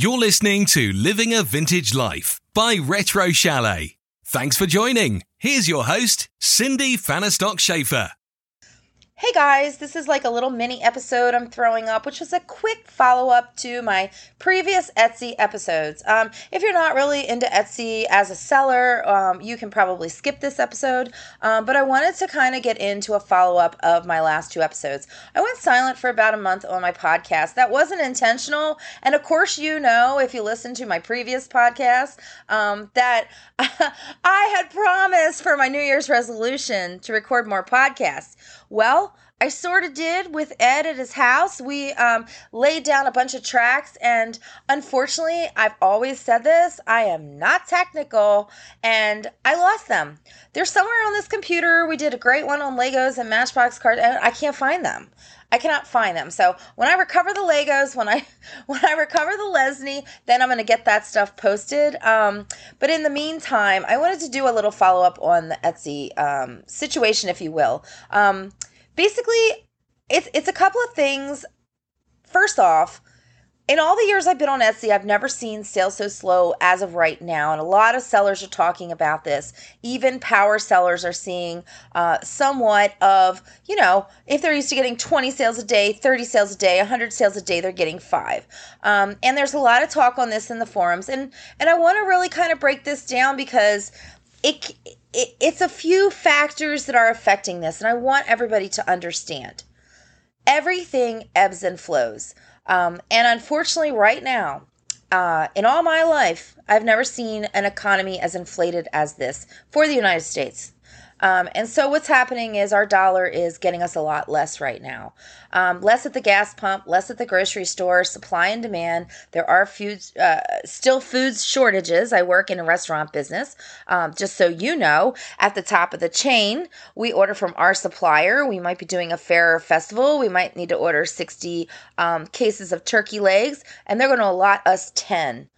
You're listening to Living a Vintage Life by Retro Chalet. Thanks for joining. Here's your host, Cindy Fanistock Schaefer. Hey guys, this is like a little mini episode I'm throwing up, which is a quick follow up to my previous Etsy episodes. Um, if you're not really into Etsy as a seller, um, you can probably skip this episode, um, but I wanted to kind of get into a follow up of my last two episodes. I went silent for about a month on my podcast. That wasn't intentional, and of course, you know, if you listen to my previous podcast, um, that I had promised for my New Year's resolution to record more podcasts. Well, I sort of did with Ed at his house. We um, laid down a bunch of tracks, and unfortunately, I've always said this I am not technical, and I lost them. They're somewhere on this computer. We did a great one on Legos and Matchbox cars, and I can't find them. I cannot find them. So when I recover the Legos, when I when I recover the Lesney, then I'm gonna get that stuff posted. Um, but in the meantime, I wanted to do a little follow up on the Etsy um, situation, if you will. Um, basically, it's it's a couple of things. First off, in all the years I've been on Etsy, I've never seen sales so slow as of right now. And a lot of sellers are talking about this. Even power sellers are seeing uh, somewhat of, you know, if they're used to getting 20 sales a day, 30 sales a day, 100 sales a day, they're getting five. Um, and there's a lot of talk on this in the forums. And, and I want to really kind of break this down because it, it it's a few factors that are affecting this. And I want everybody to understand everything ebbs and flows. Um, and unfortunately, right now, uh, in all my life, I've never seen an economy as inflated as this for the United States. Um, and so what's happening is our dollar is getting us a lot less right now. Um, less at the gas pump, less at the grocery store, supply and demand. There are foods, uh, still foods shortages. I work in a restaurant business. Um, just so you know, at the top of the chain, we order from our supplier. We might be doing a fair or festival. We might need to order 60 um, cases of turkey legs, and they're going to allot us 10.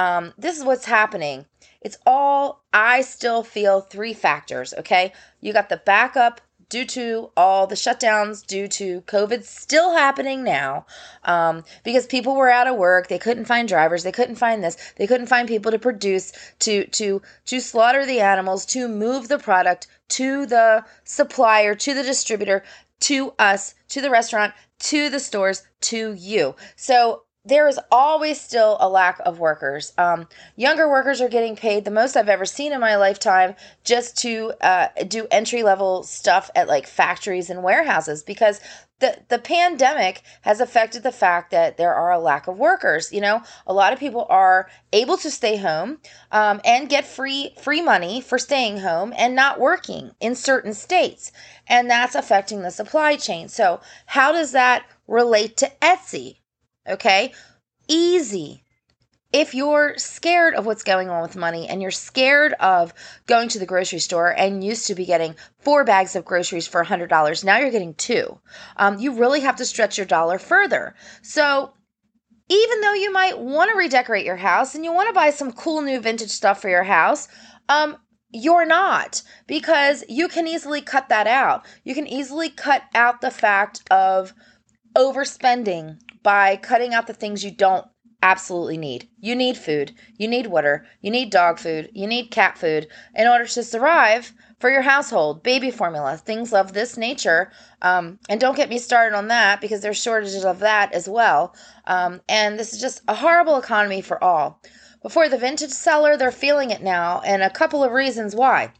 Um, this is what's happening. It's all, I still feel three factors, okay? You got the backup due to all the shutdowns, due to COVID still happening now, um, because people were out of work. They couldn't find drivers. They couldn't find this. They couldn't find people to produce, to, to, to slaughter the animals, to move the product to the supplier, to the distributor, to us, to the restaurant, to the stores, to you. So there is always still a lack of workers. Um, younger workers are getting paid the most I've ever seen in my lifetime just to uh, do entry level stuff at like factories and warehouses because the, the pandemic has affected the fact that there are a lack of workers. You know, a lot of people are able to stay home um, and get free free money for staying home and not working in certain states, and that's affecting the supply chain. So, how does that relate to Etsy? Okay? Easy. If you're scared of what's going on with money and you're scared of going to the grocery store and used to be getting four bags of groceries for $100, now you're getting two. Um, you really have to stretch your dollar further. So, even though you might want to redecorate your house and you want to buy some cool new vintage stuff for your house, um, you're not because you can easily cut that out. You can easily cut out the fact of overspending by cutting out the things you don't absolutely need. You need food, you need water, you need dog food, you need cat food in order to survive for your household. Baby formula, things of this nature. Um, and don't get me started on that because there's shortages of that as well. Um, and this is just a horrible economy for all. Before the vintage seller, they're feeling it now, and a couple of reasons why.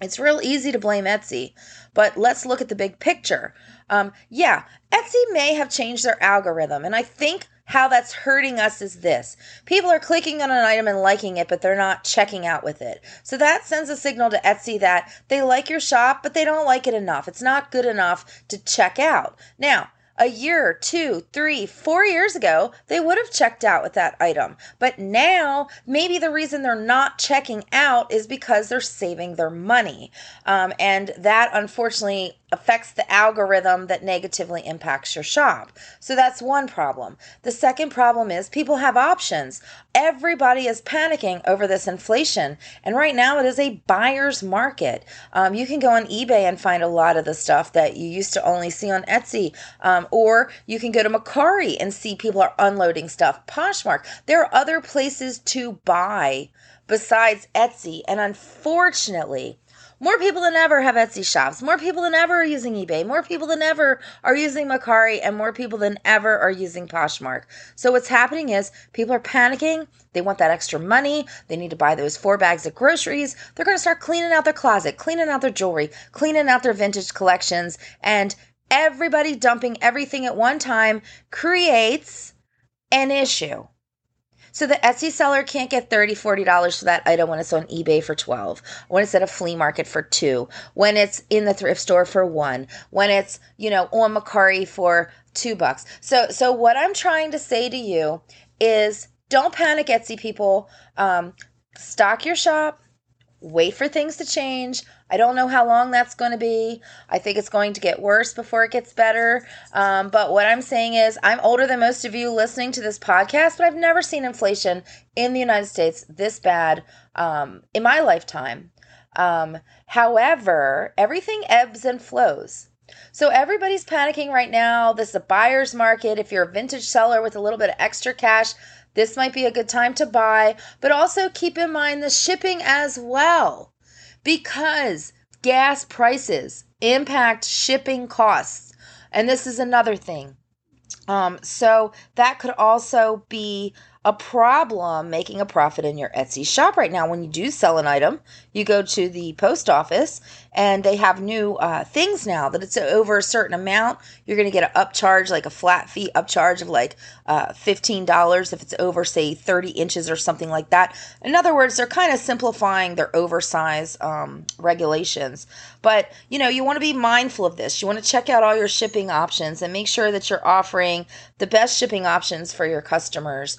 It's real easy to blame Etsy, but let's look at the big picture. Um, yeah, Etsy may have changed their algorithm, and I think how that's hurting us is this people are clicking on an item and liking it, but they're not checking out with it. So that sends a signal to Etsy that they like your shop, but they don't like it enough. It's not good enough to check out. Now, a year, two, three, four years ago, they would have checked out with that item. But now, maybe the reason they're not checking out is because they're saving their money. Um, and that, unfortunately, affects the algorithm that negatively impacts your shop. So that's one problem. The second problem is people have options. Everybody is panicking over this inflation. And right now it is a buyer's market. Um, you can go on eBay and find a lot of the stuff that you used to only see on Etsy. Um, or you can go to Mercari and see people are unloading stuff. Poshmark. There are other places to buy besides Etsy. And unfortunately, more people than ever have Etsy shops. More people than ever are using eBay. More people than ever are using Mercari, and more people than ever are using Poshmark. So what's happening is people are panicking. They want that extra money. They need to buy those four bags of groceries. They're going to start cleaning out their closet, cleaning out their jewelry, cleaning out their vintage collections, and everybody dumping everything at one time creates an issue. So the Etsy seller can't get $30, $40 for that item when it's on eBay for 12, when it's at a flea market for two, when it's in the thrift store for one, when it's, you know, on Mercari for two bucks. So so what I'm trying to say to you is don't panic, Etsy people. Um, stock your shop, wait for things to change. I don't know how long that's going to be. I think it's going to get worse before it gets better. Um, but what I'm saying is, I'm older than most of you listening to this podcast, but I've never seen inflation in the United States this bad um, in my lifetime. Um, however, everything ebbs and flows. So everybody's panicking right now. This is a buyer's market. If you're a vintage seller with a little bit of extra cash, this might be a good time to buy, but also keep in mind the shipping as well because gas prices impact shipping costs. And this is another thing. Um, so that could also be a problem making a profit in your Etsy shop right now. When you do sell an item, you go to the post office and they have new uh, things now that it's over a certain amount. You're going to get an upcharge, like a flat fee upcharge of like uh, $15 if it's over, say, 30 inches or something like that. In other words, they're kind of simplifying their oversize um, regulations. But you know, you want to be mindful of this. You want to check out all your shipping options and make sure that you're offering the best shipping options for your customers.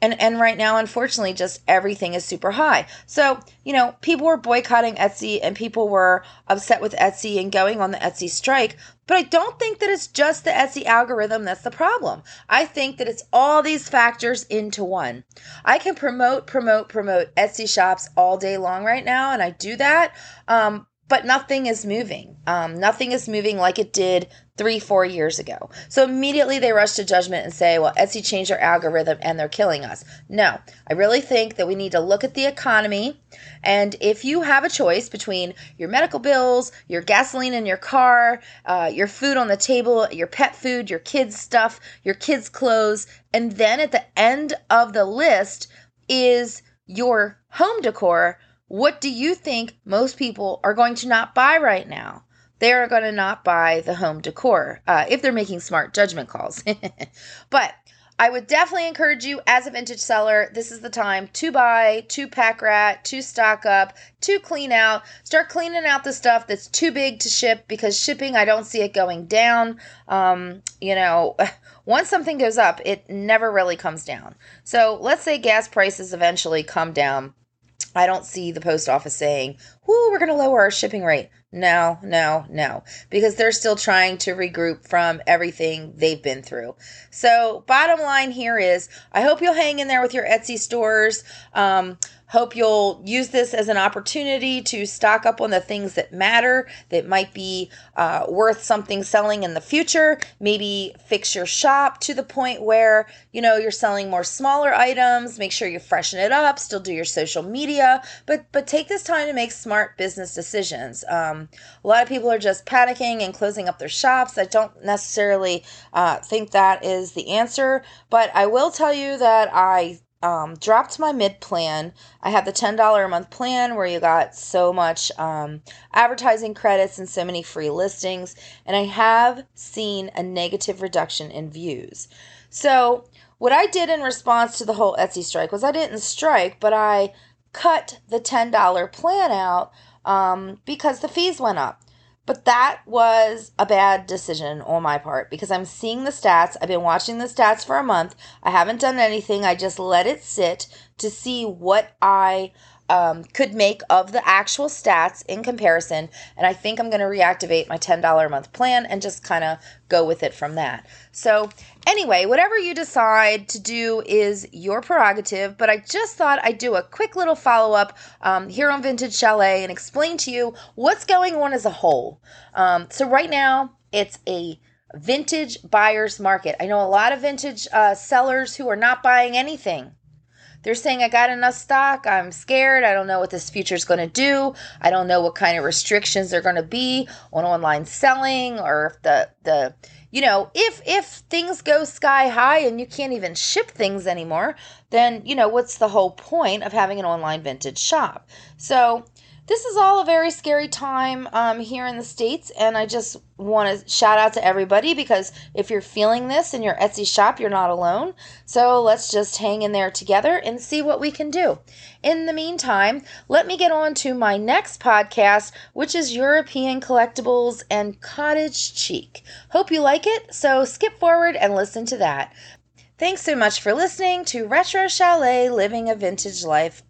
And and right now, unfortunately, just everything is super high. So you know, people were boycotting Etsy and people were upset with Etsy and going on the Etsy strike. But I don't think that it's just the Etsy algorithm that's the problem. I think that it's all these factors into one. I can promote, promote, promote Etsy shops all day long right now, and I do that. Um, but nothing is moving. Um, nothing is moving like it did three, four years ago. So immediately they rush to judgment and say, well, Etsy changed their algorithm and they're killing us. No, I really think that we need to look at the economy. And if you have a choice between your medical bills, your gasoline in your car, uh, your food on the table, your pet food, your kids' stuff, your kids' clothes, and then at the end of the list is your home decor, what do you think most people are going to not buy right now? They are going to not buy the home decor uh, if they're making smart judgment calls. but I would definitely encourage you as a vintage seller, this is the time to buy, to pack rat, to stock up, to clean out. Start cleaning out the stuff that's too big to ship because shipping, I don't see it going down. Um, you know, once something goes up, it never really comes down. So let's say gas prices eventually come down. I don't see the post office saying, "Whoo, we're going to lower our shipping rate." No, no, no, because they're still trying to regroup from everything they've been through. So, bottom line here is I hope you'll hang in there with your Etsy stores. Um, Hope you'll use this as an opportunity to stock up on the things that matter, that might be uh, worth something selling in the future. Maybe fix your shop to the point where, you know, you're selling more smaller items. Make sure you freshen it up, still do your social media, but but take this time to make smart business decisions. Um, a lot of people are just panicking and closing up their shops. I don't necessarily uh, think that is the answer, but I will tell you that I um, dropped my mid plan. I had the $10 a month plan where you got so much um, advertising credits and so many free listings, and I have seen a negative reduction in views. So, what I did in response to the whole Etsy strike was I didn't strike, but I cut the $10 plan out um, because the fees went up. But that was a bad decision on my part because I'm seeing the stats. I've been watching the stats for a month. I haven't done anything. I just let it sit to see what I um, could make of the actual stats in comparison. And I think I'm going to reactivate my $10 a month plan and just kind of go with it from that. So, anyway, whatever you decide to do is your prerogative, but I just thought I'd do a quick little follow up um, here on Vintage Chalet and explain to you what's going on as a whole. Um, so, right now, it's a vintage buyer's market. I know a lot of vintage uh, sellers who are not buying anything. They're saying, I got enough stock. I'm scared. I don't know what this future is going to do. I don't know what kind of restrictions are going to be on online selling or if the, the, you know, if if things go sky high and you can't even ship things anymore, then you know what's the whole point of having an online vintage shop? So this is all a very scary time um, here in the States, and I just want to shout out to everybody because if you're feeling this in your Etsy shop, you're not alone. So let's just hang in there together and see what we can do. In the meantime, let me get on to my next podcast, which is European Collectibles and Cottage Chic. Hope you like it, so skip forward and listen to that. Thanks so much for listening to Retro Chalet Living a Vintage Life